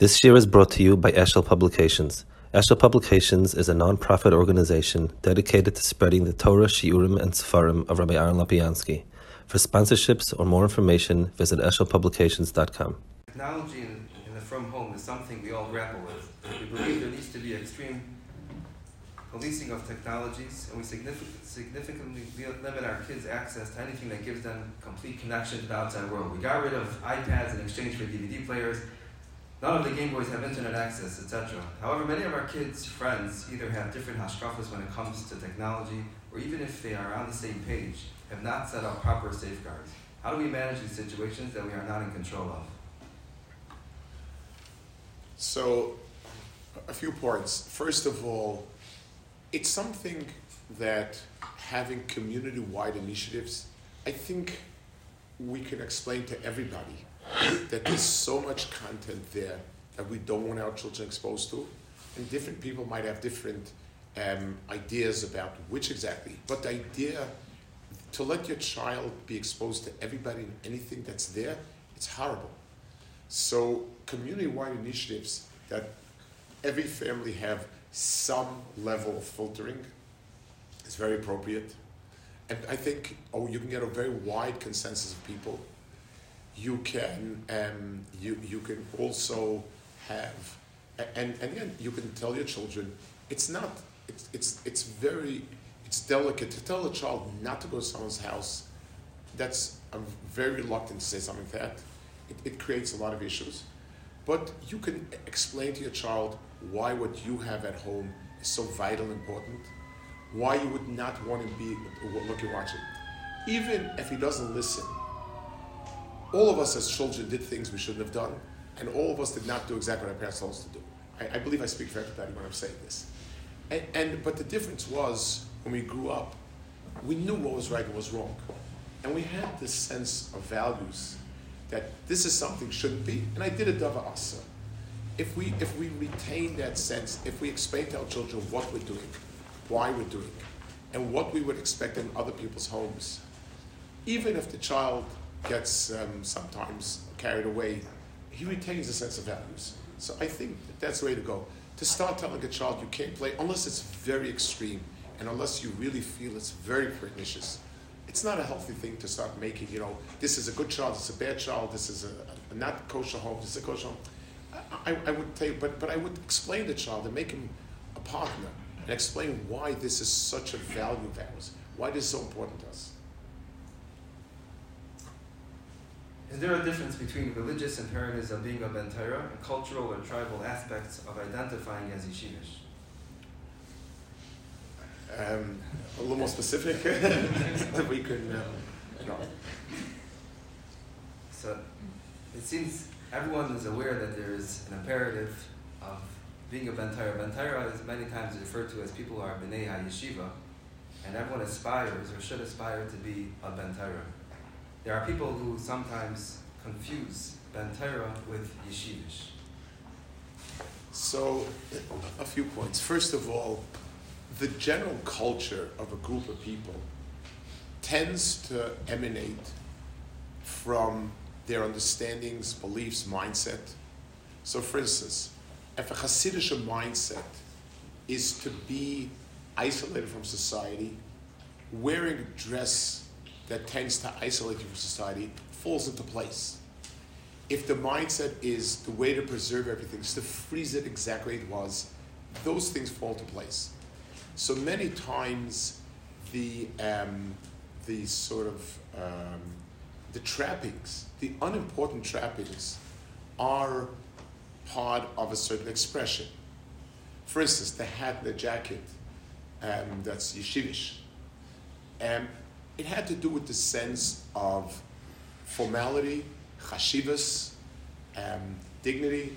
This year is brought to you by Eshel Publications. Eshel Publications is a non-profit organization dedicated to spreading the Torah, Shiurim, and Sefarim of Rabbi Aaron Lapiansky. For sponsorships or more information, visit eshelpublications.com. Technology in, in the from home is something we all grapple with. We believe there needs to be extreme policing of technologies, and we significant, significantly limit our kids' access to anything that gives them complete connection to the outside world. We got rid of iPads in exchange for DVD players None of the Game Boys have internet access, etc. However, many of our kids' friends either have different hashkafas when it comes to technology, or even if they are on the same page, have not set up proper safeguards. How do we manage these situations that we are not in control of? So, a few points. First of all, it's something that having community wide initiatives, I think we can explain to everybody that there's so much content there that we don't want our children exposed to. And different people might have different um, ideas about which exactly. But the idea to let your child be exposed to everybody and anything that's there, it's horrible. So community-wide initiatives that every family have some level of filtering is very appropriate. And I think oh, you can get a very wide consensus of people you can um, you you can also have and and again you can tell your children it's not it's it's it's very it's delicate to tell a child not to go to someone's house. That's I'm very reluctant to say something like that. It, it creates a lot of issues. But you can explain to your child why what you have at home is so vital and important why you would not want to be looking watching even if he doesn't listen all of us as children did things we shouldn't have done, and all of us did not do exactly what our parents told us to do. I, I believe I speak for everybody when I'm saying this. And, and, but the difference was when we grew up, we knew what was right and what was wrong, and we had this sense of values that this is something shouldn't be. And I did a dava asa. If we if we retain that sense, if we explain to our children what we're doing, why we're doing, and what we would expect in other people's homes, even if the child gets um, sometimes carried away, he retains a sense of values. So I think that that's the way to go. To start telling a child you can't play unless it's very extreme and unless you really feel it's very pernicious. It's not a healthy thing to start making, you know, this is a good child, this is a bad child, this is a, a not kosher home, this is a kosher home. I, I would tell you, but, but I would explain the child and make him a partner and explain why this is such a value of ours, why this is so important to us. Is there a difference between religious imperatives of being a Ben Torah and cultural or tribal aspects of identifying as Yeshivish? Um, a little more specific that we could uh, no. So it seems everyone is aware that there is an imperative of being a Ben Torah. Bentara is many times referred to as people who are B'nai HaYeshiva, and everyone aspires or should aspire to be a Ben Torah. There are people who sometimes confuse Ben Torah with Yeshivish. So, a few points. First of all, the general culture of a group of people tends to emanate from their understandings, beliefs, mindset. So, for instance, if a Hasidic mindset is to be isolated from society, wearing a dress that tends to isolate you from society falls into place. If the mindset is the way to preserve everything, is to freeze it exactly it was, those things fall into place. So many times, the um, the sort of um, the trappings, the unimportant trappings, are part of a certain expression. For instance, the hat and the jacket, um, that's yeshivish. Um, it had to do with the sense of formality, chashivas, um, dignity.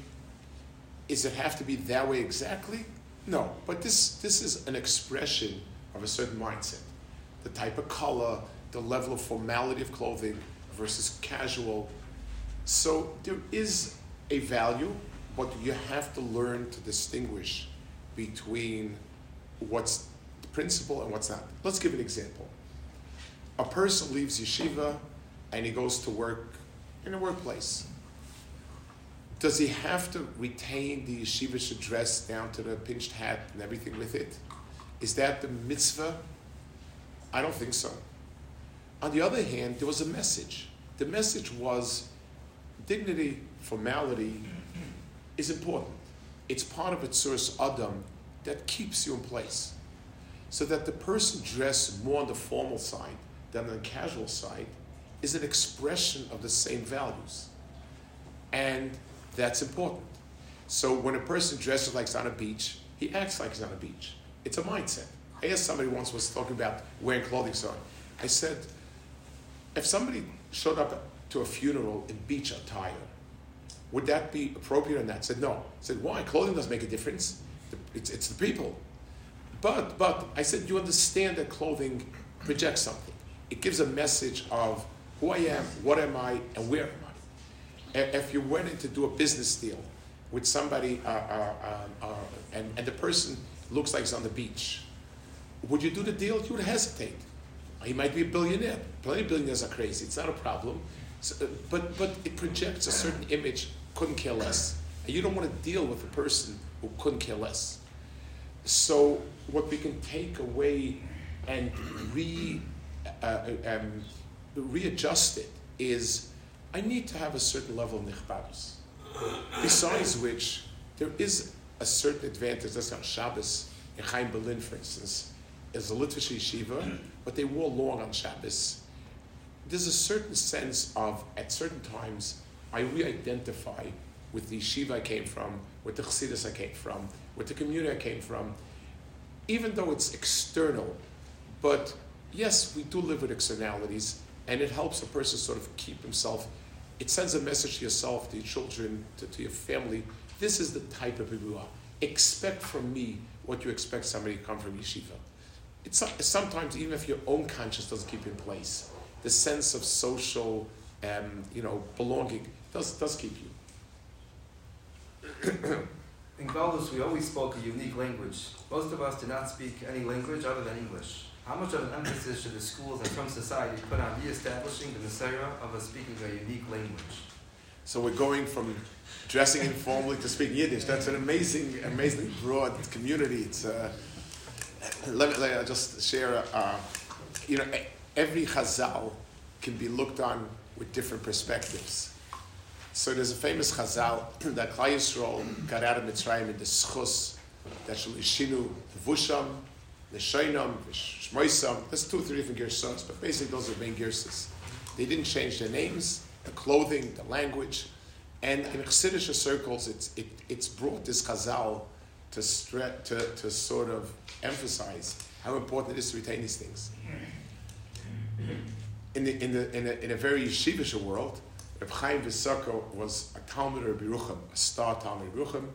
Is it have to be that way exactly? No, but this, this is an expression of a certain mindset. The type of color, the level of formality of clothing versus casual. So there is a value, but you have to learn to distinguish between what's the principle and what's not. Let's give an example a person leaves yeshiva and he goes to work in a workplace. Does he have to retain the yeshivish dress down to the pinched hat and everything with it? Is that the mitzvah? I don't think so. On the other hand, there was a message. The message was dignity, formality is important. It's part of its source Adam that keeps you in place. So that the person dressed more on the formal side than on the casual side is an expression of the same values. And that's important. So when a person dresses like he's on a beach, he acts like he's on a beach. It's a mindset. I asked somebody once was talking about wearing clothing so on. I said, if somebody showed up to a funeral in beach attire, would that be appropriate or not? I said, no. I said, why? Clothing doesn't make a difference. It's, it's the people. But, but, I said, you understand that clothing projects something. It gives a message of who I am, what am I, and where am I. If you went in to do a business deal with somebody uh, uh, uh, uh, and, and the person looks like he's on the beach, would you do the deal? You would hesitate. He might be a billionaire. Plenty of billionaires are crazy. It's not a problem. So, uh, but, but it projects a certain image, couldn't care less. And you don't want to deal with a person who couldn't care less. So, what we can take away and re, uh, um, readjust it is I need to have a certain level of nichbadus. Besides which, there is a certain advantage. That's on Shabbos in Chaim Berlin, for instance, is a Litvish yeshiva, but they wore long on Shabbos. There's a certain sense of, at certain times, I re-identify with the yeshiva I came from, with the chassidus I came from, with the community I came from, even though it's external. But yes, we do live with externalities, and it helps a person sort of keep himself. It sends a message to yourself, to your children, to, to your family. This is the type of people you are. Expect from me what you expect somebody to come from yeshiva. It's sometimes even if your own conscience doesn't keep in place, the sense of social, um, you know, belonging does does keep you. in Galus, we always spoke a unique language. Most of us do not speak any language other than English. How much of an emphasis should the schools and from society put on re-establishing the Messiah of us speaking a unique language? So we're going from dressing informally to speaking Yiddish. That's an amazing, amazingly broad community. It's uh, let, me, let me just share. Uh, you know, every Chazal can be looked on with different perspectives. So there's a famous Chazal that Klal Yisrael got out of Mitzrayim in the Schus that Shinu Vusham, the Shainam, the Shmoisam. There's two, three different girsas, but basically those are the main. They didn't change their names, the clothing, the language, and in Chassidish circles, it's, it, it's brought this Chazal to, stre- to, to sort of emphasize how important it is to retain these things. In, the, in, the, in, a, in a very yeshivish world, Reb Chaim Wysoker was a Talmud of Yerucham, a star Talmud of Yerucham,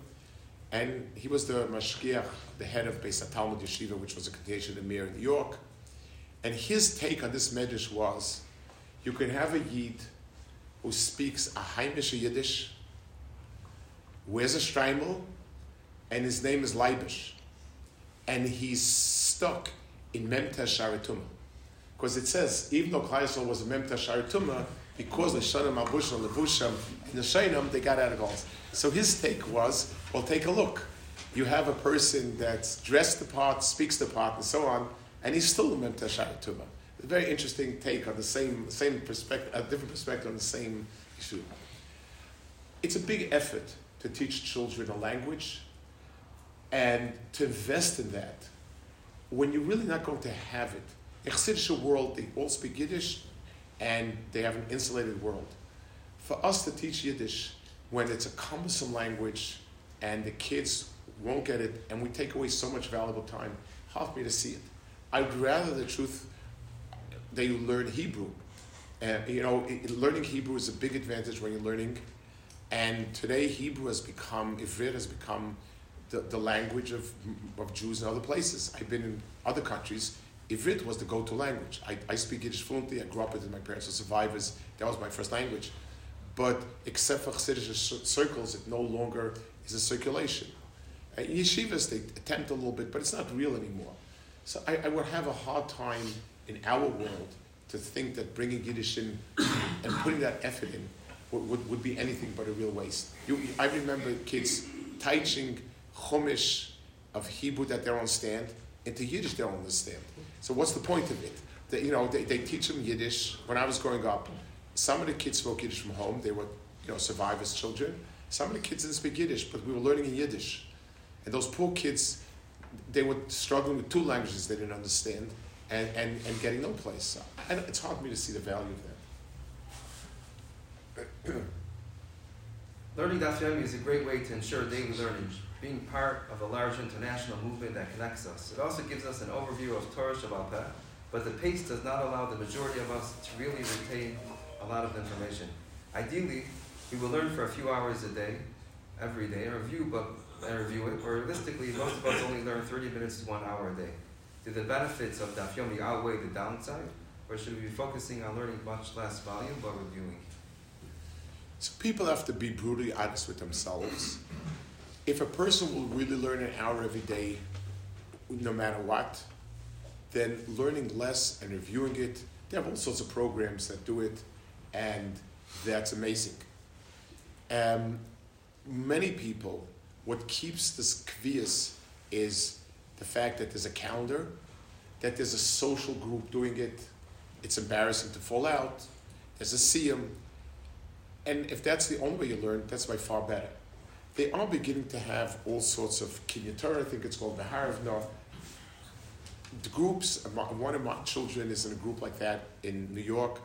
and he was the mashgiach, the head of Beis Talmud Yeshiva, which was a continuation of Mir in New York. And his take on this medrash was, you can have a yid who speaks a Heimish Yiddish, wears a streimel, and his name is Leibish. And he's stuck in Memta Sharituma. Because it says, even though Klaisel was a Memta Sharituma, because the Shanim Abusham, Levusham, and the Shainam, they got out of Galus. So his take was, well, take a look. You have a person that's dressed the part, speaks the part, and so on, and he's still a Memta Sharituma. A very interesting take on the same, same perspective, a different perspective on the same issue. It's a big effort to teach children a language and to invest in that when you're really not going to have it. Chassidish world, they all speak Yiddish and they have an insulated world. For us to teach Yiddish when it's a cumbersome language and the kids won't get it and we take away so much valuable time, help me to see it. I'd rather the truth they learn Hebrew. And you know, learning Hebrew is a big advantage when you're learning. And today, Hebrew has become, Ivrit has become the, the language of, of Jews in other places. I've been in other countries. Ivrit was the go-to language. I, I speak Yiddish fluently. I grew up with it. My parents were survivors. That was my first language. But except for Chassidish circles, it no longer is a circulation. In yeshivas, they attempt a little bit, but it's not real anymore. So I, I would have a hard time in our world to think that bringing Yiddish in and putting that effort in would, would, would be anything but a real waste. You, I remember kids teaching Chumash of Hebrew that they don't understand into Yiddish they don't understand. So what's the point of it? They, you know, they, they teach them Yiddish. When I was growing up, some of the kids spoke Yiddish from home. They were, you know, survivors' children. Some of the kids didn't speak Yiddish, but we were learning in Yiddish. And those poor kids, they were struggling with two languages they didn't understand and, and, and getting no place. So, and it's hard for me to see the value of that. Learning Daf Yomi is a great way to ensure daily learning, being part of a large international movement that connects us. It also gives us an overview of Torah Shabbat but the pace does not allow the majority of us to really retain a lot of information. Ideally, we will learn for a few hours a day, every day, and review, but and review it. Or realistically, most of us only learn 30 minutes to one hour a day. Do the benefits of Daf Yomi outweigh the downside, or should we be focusing on learning much less volume but reviewing? So people have to be brutally honest with themselves. If a person will really learn an hour every day, no matter what, then learning less and reviewing it, they have all sorts of programs that do it, and that's amazing. Um, many people, what keeps this kvias is the fact that there's a calendar, that there's a social group doing it. It's embarrassing to fall out. There's a siyum. And if that's the only way you learn, that's by far better. They are beginning to have all sorts of kinyatur, I think it's called the Haravna. The groups, one of my children is in a group like that in New York,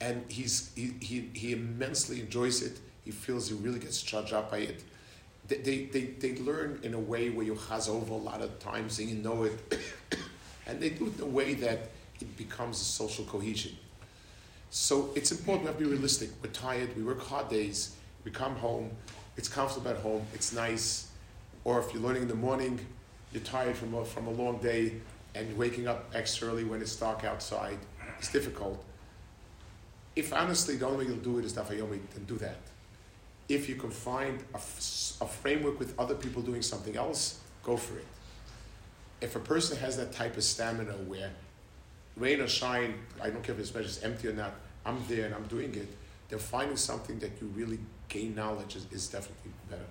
and he's, he, he, he immensely enjoys it. He feels he really gets charged up by it. They, they, they, they learn in a way where you has over a lot of times and you know it, and they do it in a way that it becomes a social cohesion. So it's important we have to be realistic. We're tired, we work hard days, we come home, it's comfortable at home, it's nice. Or if you're learning in the morning, you're tired from a, from a long day and waking up extra early when it's dark outside, it's difficult. If honestly the only way you'll do it is Daf Yomi, then do that. If you can find a, a framework with other people doing something else, go for it. If a person has that type of stamina where rain or shine, I don't care if it's is empty or not, I'm there and I'm doing it, they're finding something that you really gain knowledge is, is definitely better.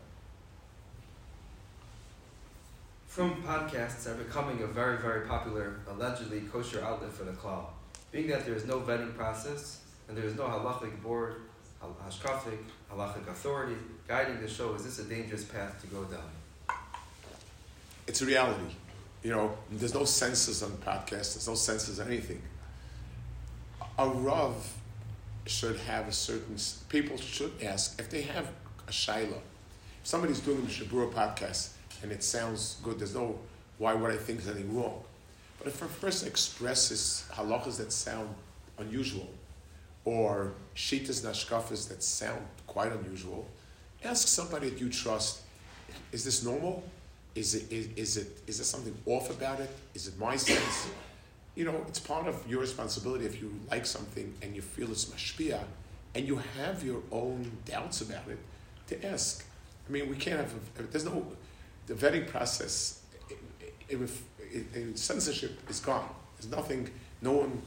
Frum podcasts are becoming a very, very popular, allegedly kosher outlet for the klal. Being that there is no vetting process and there is no halachic board, hashkafic, halachic authority guiding the show, is this a dangerous path to go down? It's a reality. You know, there's no censors on podcasts, there's no censors on anything. A Rav should have a certain, people should ask, if they have a Shaila, if somebody's doing the Shabura podcast and it sounds good, there's no, why would I think there's anything wrong? But if a person expresses halachas that sound unusual, or shitas nashkafas that sound quite unusual, ask somebody that you trust, is this normal? Is it, is, is it, is there something off about it? Is it my sense? You know, it's part of your responsibility if you like something and you feel it's mashpia and you have your own doubts about it to ask. I mean, we can't have, a, there's no, the vetting process, it, censorship is gone. There's nothing, no one,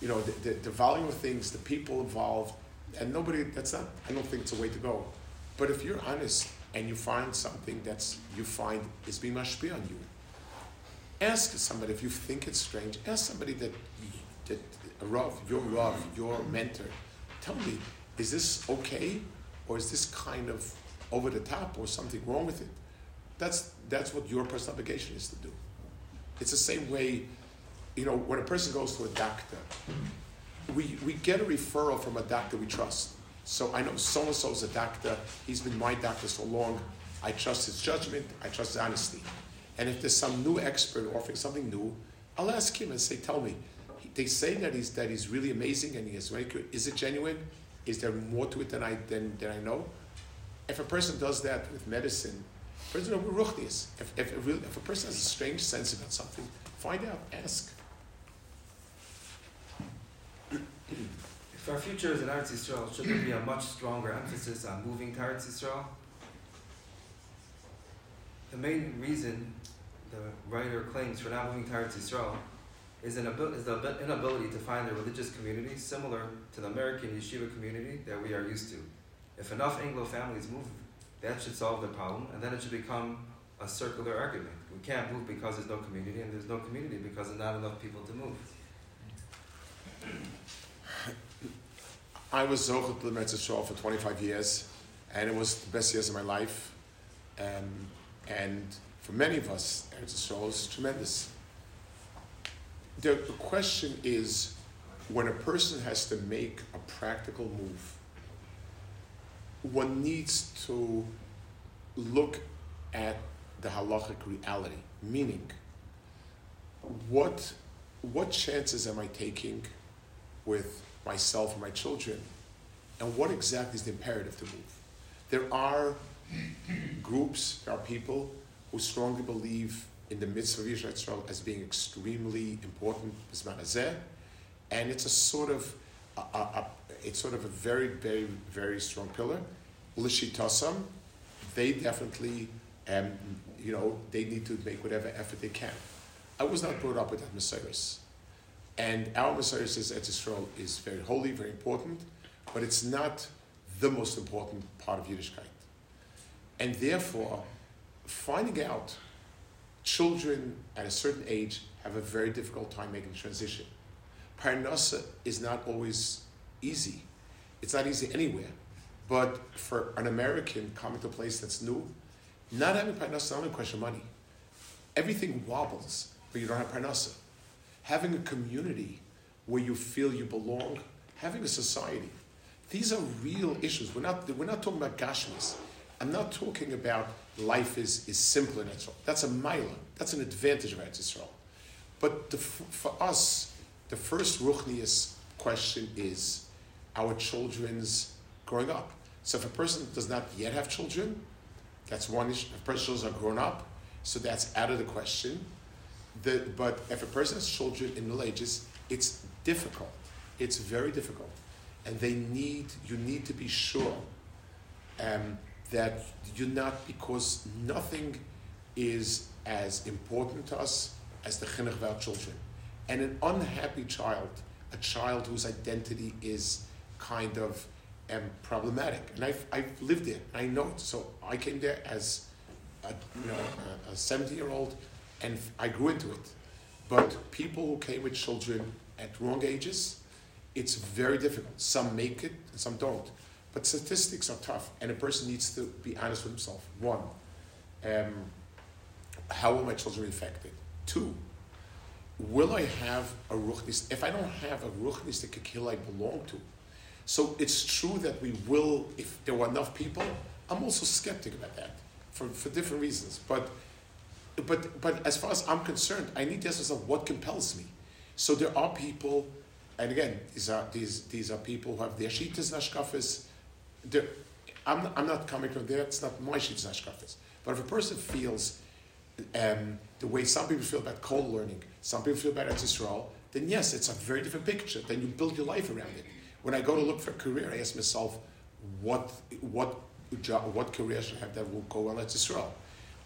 you know, the, the, the volume of things, the people involved, and nobody, that's not, I don't think it's a way to go. But if you're honest and you find something that's you find is being mashpia on you, ask somebody if you think it's strange. Ask somebody that that a rav, your rav, your mentor. Tell me, is this okay, or is this kind of over the top, or something wrong with it? That's that's what your personal obligation is to do. It's the same way, you know, when a person goes to a doctor, we we get a referral from a doctor we trust so I know so and so is a doctor. He's been my doctor so long. I trust his judgment. I trust his honesty. And if there's some new expert offering something new, I'll ask him and say, "Tell me." They say that he's that he's really amazing and he is very good. Is it genuine? Is there more to it than I than, than I know? If a person does that with medicine, if, if, if, if a person has a strange sense about something, find out, ask. For our future as an Eretz Yisrael, should there be a much stronger emphasis on moving to Eretz Yisrael? The main reason the writer claims for not moving to Eretz Yisrael is, an abil- is the inability to find a religious community similar to the American yeshiva community that we are used to. If enough Anglo families move, that should solve the problem, and then it should become a circular argument. We can't move because there's no community, and there's no community because there's not enough people to move. I was Zochot to the Metzger for 25 years, and it was the best years of my life. Um, and for many of us, Eretz Yisrael is tremendous. The, the question is, when a person has to make a practical move, one needs to look at the halachic reality, meaning, what, what chances am I taking with myself and my children, and what exactly is the imperative to move? There are groups, there are people who strongly believe in the mitzvah of Yisrael as being extremely important, and it's a sort of a, a, a, it's sort of a very, very, very strong pillar. Lishitasam, they definitely, um, you know, they need to make whatever effort they can. I was not brought up with that Messiah. And our Messiah says Eretz Yisrael is very holy, very important, but it's not the most important part of Yiddishkeit. And therefore, finding out children at a certain age have a very difficult time making the transition. Parnasa is not always easy. It's not easy anywhere. But for an American coming to a place that's new, not having parnasa is not a question of money. Everything wobbles, but you don't have parnasa. Having a community where you feel you belong, having a society. These are real issues. We're not, we're not talking about gashmis. I'm not talking about life is, is simple in Israel. That's a mila. That's an advantage of Israel. But the, for us, the first ruchnius question is our children's growing up. So if a person does not yet have children, that's one issue. If person's are grown up, so that's out of the question. The, but if a person has children in middle ages, it's difficult. It's very difficult. And they need, you need to be sure um, that you're not, because nothing is as important to us as the chinuch of our children. And an unhappy child, a child whose identity is kind of um, problematic. And I've, I've lived there, I know it. So I came there as a, you know, a 70 year old, and I grew into it. But people who came with children at wrong ages, it's very difficult. Some make it, and some don't. But statistics are tough, and a person needs to be honest with himself. One, um, how will my children be affected? Two, will I have a ruchnis? If I don't have a ruchnistic kikil I belong to, so it's true that we will, if there were enough people, I'm also skeptic about that for, for different reasons. But, but, but as far as I'm concerned, I need to ask myself what compels me. So there are people, and again, these are, these, these are people who have their shitas nashkafis, I'm, I'm not coming from there, it's not my shit's nashkafis. But if a person feels um, the way some people feel about kollel learning, some people feel about Eretz Yisrael, then yes, it's a very different picture. Then you build your life around it. When I go to look for a career, I ask myself, what, what, job, what career should I have that will go well at Yisrael?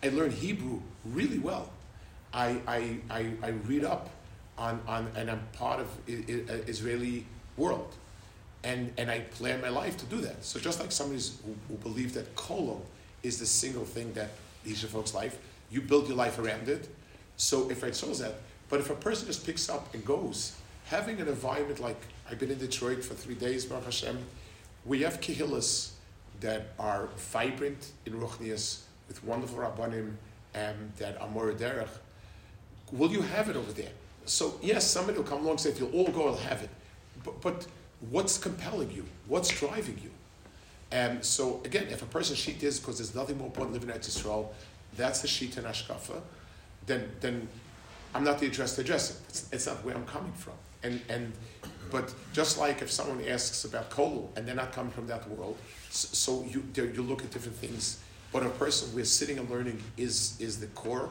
I learn Hebrew really well. I, I, I, I read up on, on, and I'm part of Israeli world and, and I plan my life to do that. So just like somebody who, who believes that kollel is the single thing that leads your folks' life, you build your life around it. So if I chose that, but if a person just picks up and goes, having an environment like I've been in Detroit for three days, Baruch Hashem, we have kehillas that are vibrant in Ruchnias with wonderful rabbanim and that are more derech. Will you have it over there? So yes, somebody will come along and say, if you'll all go, I'll have it. But, but what's compelling you? What's driving you? And so again, if a person's sheet is because there's nothing more important living in Israel, that's the sheet and ashkafa, then then I'm not the address to address it. It's, it's, not where I'm coming from. And and but just like if someone asks about kollel and they're not coming from that world, so, you you look at different things. But a person where sitting and learning is is the core,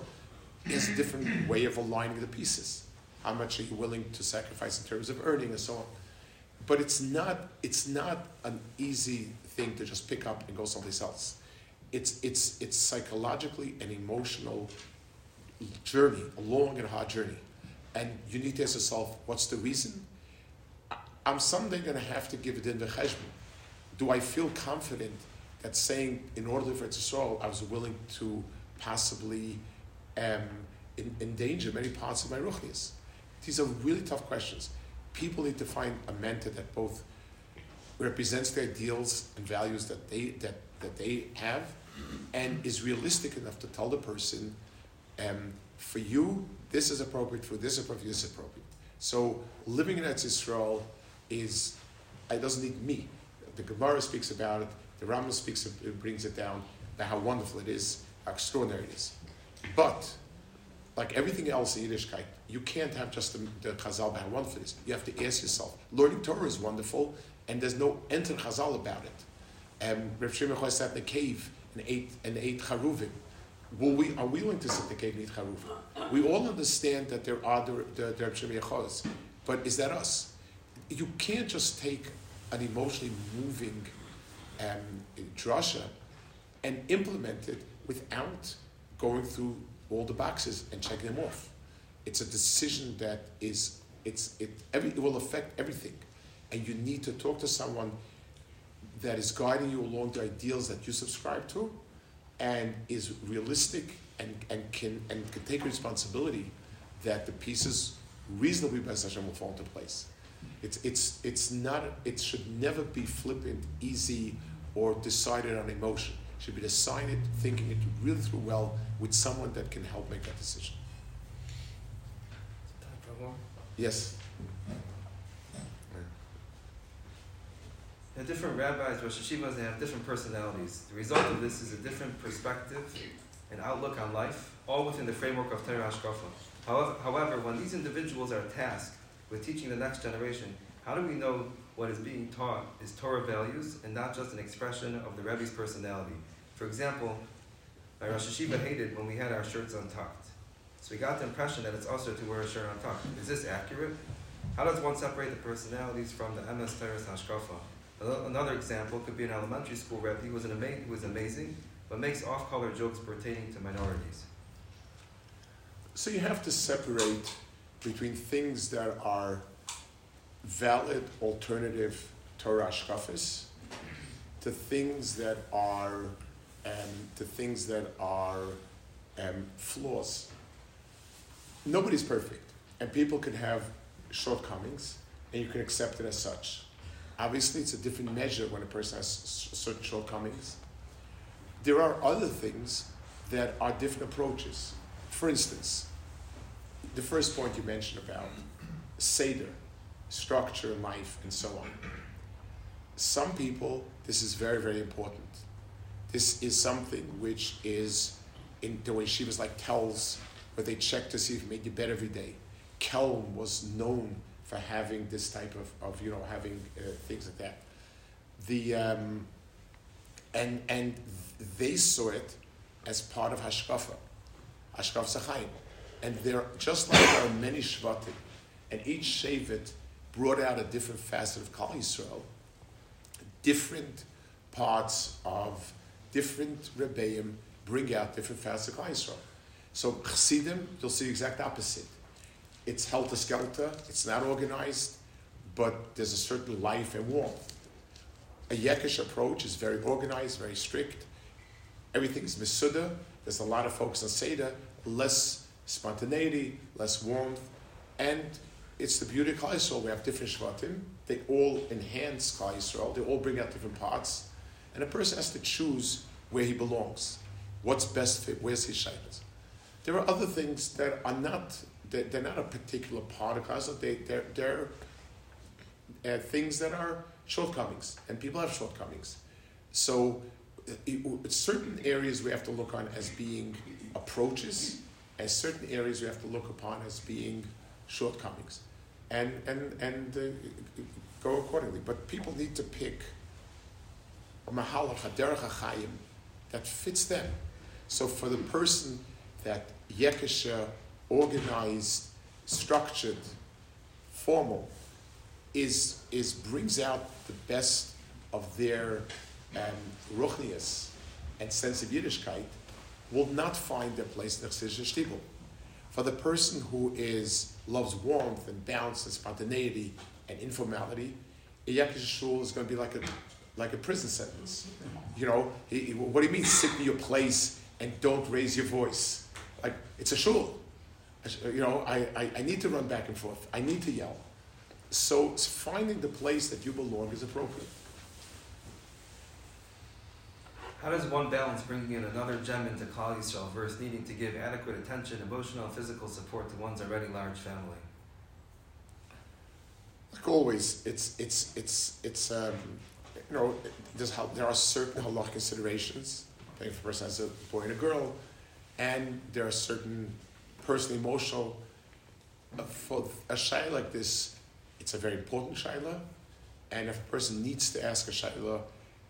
is a different way of aligning the pieces. How much are you willing to sacrifice in terms of earning and so on? But it's not it's not an easy thing to just pick up and go someplace else. It's it's it's psychologically an emotional journey, a long and hard journey, and you need to ask yourself, what's the reason? I'm someday going to have to give it in the cheshbon Do I feel confident that saying in order to live for Israel, I was willing to possibly um, endanger many parts of my ruchnias? These are really tough questions. People need to find a mentor that both represents the ideals and values that they that, that they have and is realistic enough to tell the person, um, for you, this is appropriate, for this appropriate, this is appropriate. So living in Eretz Israel is, it doesn't need me. The Gemara speaks about it, the Rambam speaks, it brings it down, about how wonderful it is, how extraordinary it is. But, like everything else in Yiddishkeit, you can't have just the, the Chazal about how wonderful it is. You have to ask yourself. Learning Torah is wonderful, and there's no enter Chazal about it. Um, Rav Shimon sat in the cave and ate and ate charuvim. Will we are we willing to sit in the cave and eat charuvim? We all understand that there are the the, the Rav but is that us? You can't just take an emotionally moving um, drasha and implement it without going through all the boxes and check them off. It's a decision that is it's it every it will affect everything, and you need to talk to someone that is guiding you along the ideals that you subscribe to, and is realistic and, and can and can take responsibility that the pieces reasonably by Hashem will fall into place. It's it's it's not it should never be flippant, easy, or decided on emotion. Should be to sign it, thinking it really through well with someone that can help make that decision. Yes. The different rabbis, Rosh Yeshivas, they have different personalities. The result of this is a different perspective and outlook on life, all within the framework of Torah Hashkafa. However, however, when these individuals are tasked with teaching the next generation, how do we know what is being taught is Torah values and not just an expression of the Rebbe's personality? For example, my Rosh Yeshiva hated when we had our shirts untucked. So we got the impression that it's also to wear a shirt untucked. Is this accurate? How does one separate the personalities from the MS Teres Hashkafa? Another example could be an elementary school rep. He was, an ama- he was amazing, but makes off-color jokes pertaining to minorities. So you have to separate between things that are valid alternative Torah shkafis to things that are um, to things that are um, flaws. Nobody's perfect, and people can have shortcomings, and you can accept it as such. Obviously, it's a different measure when a person has certain shortcomings. There are other things that are different approaches. For instance, the first point you mentioned about Seder, structure, life, and so on. Some people, this is very, very important. This is something which is in the way she was like tells, where they check to see if it made you better every day. Kelm was known for having this type of, of you know having uh, things like that. The um, and and they saw it as part of hashkafa, hashkaf zachayim, and there just like there are many shvatim, and each shevet brought out a different facet of Klal Yisrael, different parts of different rebbeim bring out different facets of Klal Yisrael. So Chassidim, you'll see the exact opposite it's helter skelter, it's not organized, but there's a certain life and warmth. A Yekish approach is very organized, very strict. Everything is misuda. There's a lot of focus on Seder, less spontaneity, less warmth. And it's the beauty of Klal Yisrael. We have different Shvatim. They all enhance Klal Yisrael. They all bring out different parts. And a person has to choose where he belongs. What's best fit? Where's his shaykhs? There are other things that are not they're, they're not a particular part of Gaza. They, they're, they're uh, things that are shortcomings, and people have shortcomings. So, it, it, certain areas we have to look on as being approaches, and certain areas we have to look upon as being shortcomings, and and and uh, go accordingly. But people need to pick a mahalach, a derech that fits them. So for the person that yekesha organized, structured, formal, is, is brings out the best of their um, ruchnias and sense of Yiddishkeit, will not find their place in the Shtibel. For the person who is loves warmth and balance and spontaneity and informality, a Yekish shul is going to be like a like a prison sentence. You know, he, he- what do you mean sit in your place and don't raise your voice? Like, it's a shul. You know, I, I, I need to run back and forth. I need to yell. So finding the place that you belong is appropriate. How does one balance bringing in another gem into Klal Yisrael versus needing to give adequate attention, emotional, and physical support to one's already large family? like always, it's it's it's it's um, you know there are certain halach considerations. If a person has a boy and a girl, and there are certain personal emotional. Uh, for a shayla like this, it's a very important shayla, and if a person needs to ask a shayla,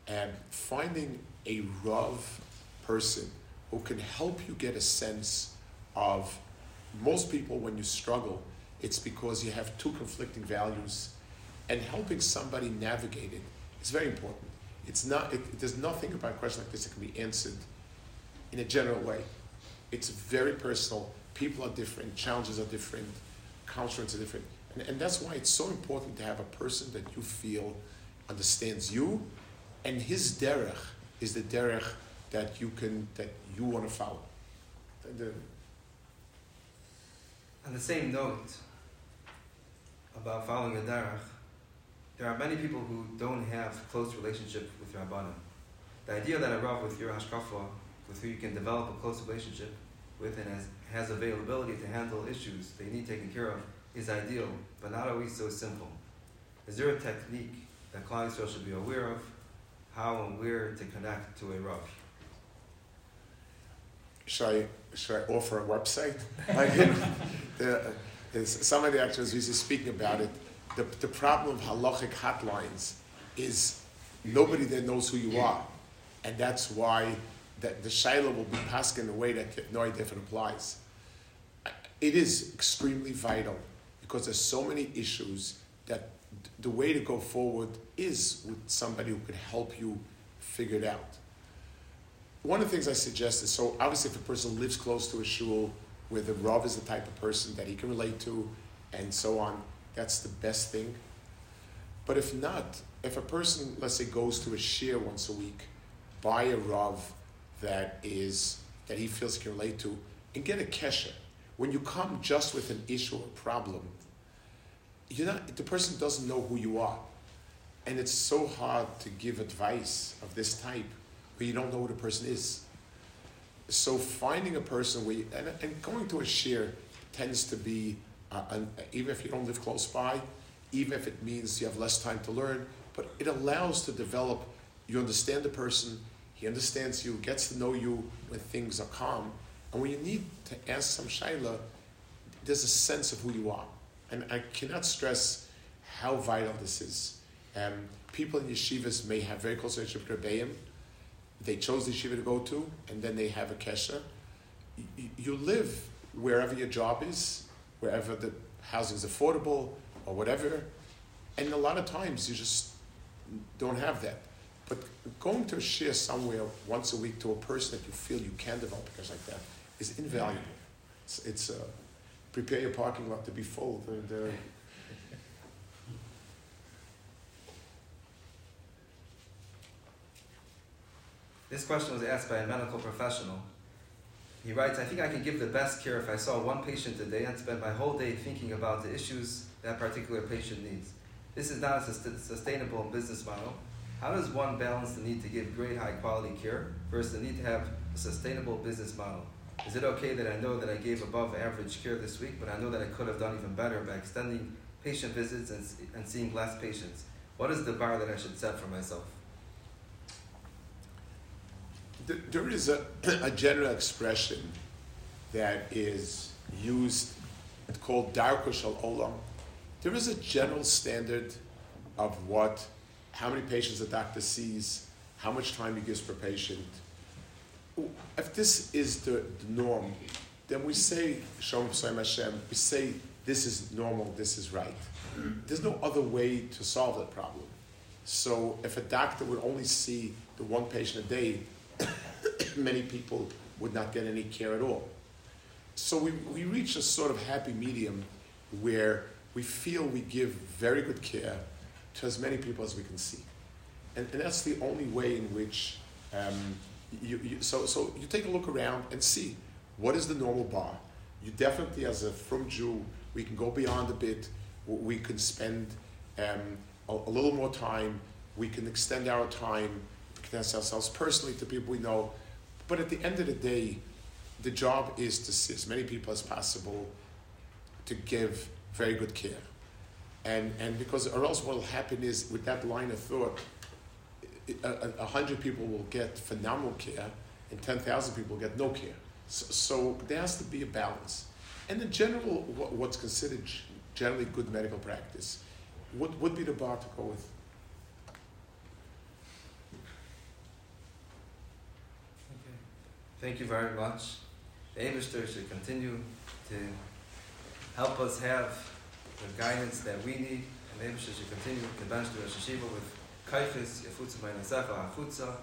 and finding a rav person who can help you get a sense of most people when you struggle it's because you have two conflicting values and helping somebody navigate it is very important. It's not it, there's nothing about a question like this that can be answered in a general way. It's very personal people are different challenges are different constraints are different and, and that's why it's so important to have a person that you feel understands you and his derech is the derech that you can that you want to follow The- On the same note about following a derech, there are many people who don't have close relationship with Rabbanim. The idea that a Rav with your hashkafa, with who you can develop a close relationship with and has, has availability to handle issues that you need taken care of is ideal, but not always so simple. Is there a technique that Klal Yisrael should be aware of, how and where to connect to a Rav? should I should I offer a website? Like the, there's somebody actually was usually speaking about it. The, the problem of halachic hotlines is nobody there knows who you are, and that's why that the shaila will be passed in a way that no idea if it applies. It is extremely vital because there's so many issues that the way to go forward is with somebody who can help you figure it out one of the things I suggest is so obviously if a person lives close to a shul where the Rav is the type of person that he can relate to and so on, that's the best thing. But if not, if a person, let's say, goes to a shir once a week, buy a Rav that is that he feels he can relate to, and get a kesher. When you come just with an issue or problem, you're not the person doesn't know who you are. And it's so hard to give advice of this type where you don't know who the person is. So finding a person where, you, and, and going to a share tends to be, uh, an, even if you don't live close by, even if it means you have less time to learn, but it allows to develop, you understand the person, he understands you, gets to know you when things are calm, and when you need to ask some shaila, there's a sense of who you are. And I cannot stress how vital this is. Um, people in yeshivas may have very close relationship with Rebbeim, they chose the yeshiva to go to, and then they have a kesha. You, you live wherever your job is, wherever the housing is affordable, or whatever. And a lot of times you just don't have that. But going to a share somewhere once a week to a person that you feel you can develop a like that is invaluable. It's, it's uh, prepare your parking lot to be full. This question was asked by a medical professional. He writes, I think I can give the best care if I saw one patient a day and spend my whole day thinking about the issues that particular patient needs. This is not a sustainable business model. How does one balance the need to give great high quality care versus the need to have a sustainable business model? Is it okay that I know that I gave above average care this week, but I know that I could have done even better by extending patient visits and, and seeing less patients? What is the bar that I should set for myself? There- is a, a general expression that is used called Darko Shal Olam. There is a general standard of what, how many patients a doctor sees, how much time he gives per patient. If this is the, the norm, then we say Shalom Psalm Hashem. We say this is normal, this is right. There's no other way to solve that problem. So if a doctor would only see the one patient a day, many people would not get any care at all. So we, we reach a sort of happy medium where we feel we give very good care to as many people as we can see. And, and that's the only way in which um, you, you, so, so you take a look around and see what is the normal bar. You definitely, as a from Jew, we can go beyond a bit. We can spend um, a, a, little more time. We can extend our time, connect ourselves personally to people we know. But at the end of the day, the job is to see as many people as possible to give very good care. And, and because, or else what will happen is, with that line of thought, a, hundred people will get phenomenal care, and 10,000 people get no care. So, so, there has to be a balance. And in general, what, what's considered generally good medical practice, what would be the bar to go with? Thank you very much. The Abishter should continue to help us have the guidance that we need, and the Abishter should continue to bench the Hashiva with Kaifis, Yafutza Mainasefa, Hafutza,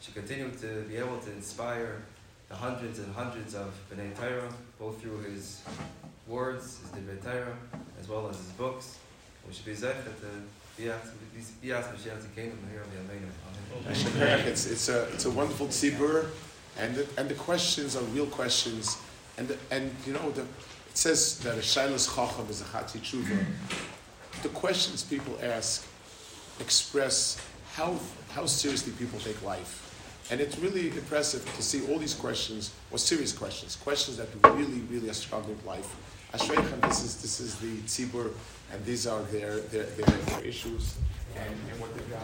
should continue to be able to inspire the hundreds and hundreds of B'nai Torah, both through his words, his Divrei Torah, as well as his books. We should be zech that the Bias Mashiach Kingdom here of the Amen. It's it's a it's a wonderful tzibur, and the, and the questions are real questions, and the, and you know the it says that a shailas chacham is a chatzi tshuva. The questions people ask express how, how seriously people take life. And it's really impressive to see all these questions, or serious questions, questions that really, really are struggling with life. Ashreichem, this is, this is the tzibur, and these are their, their, their, their issues and, and what they've got.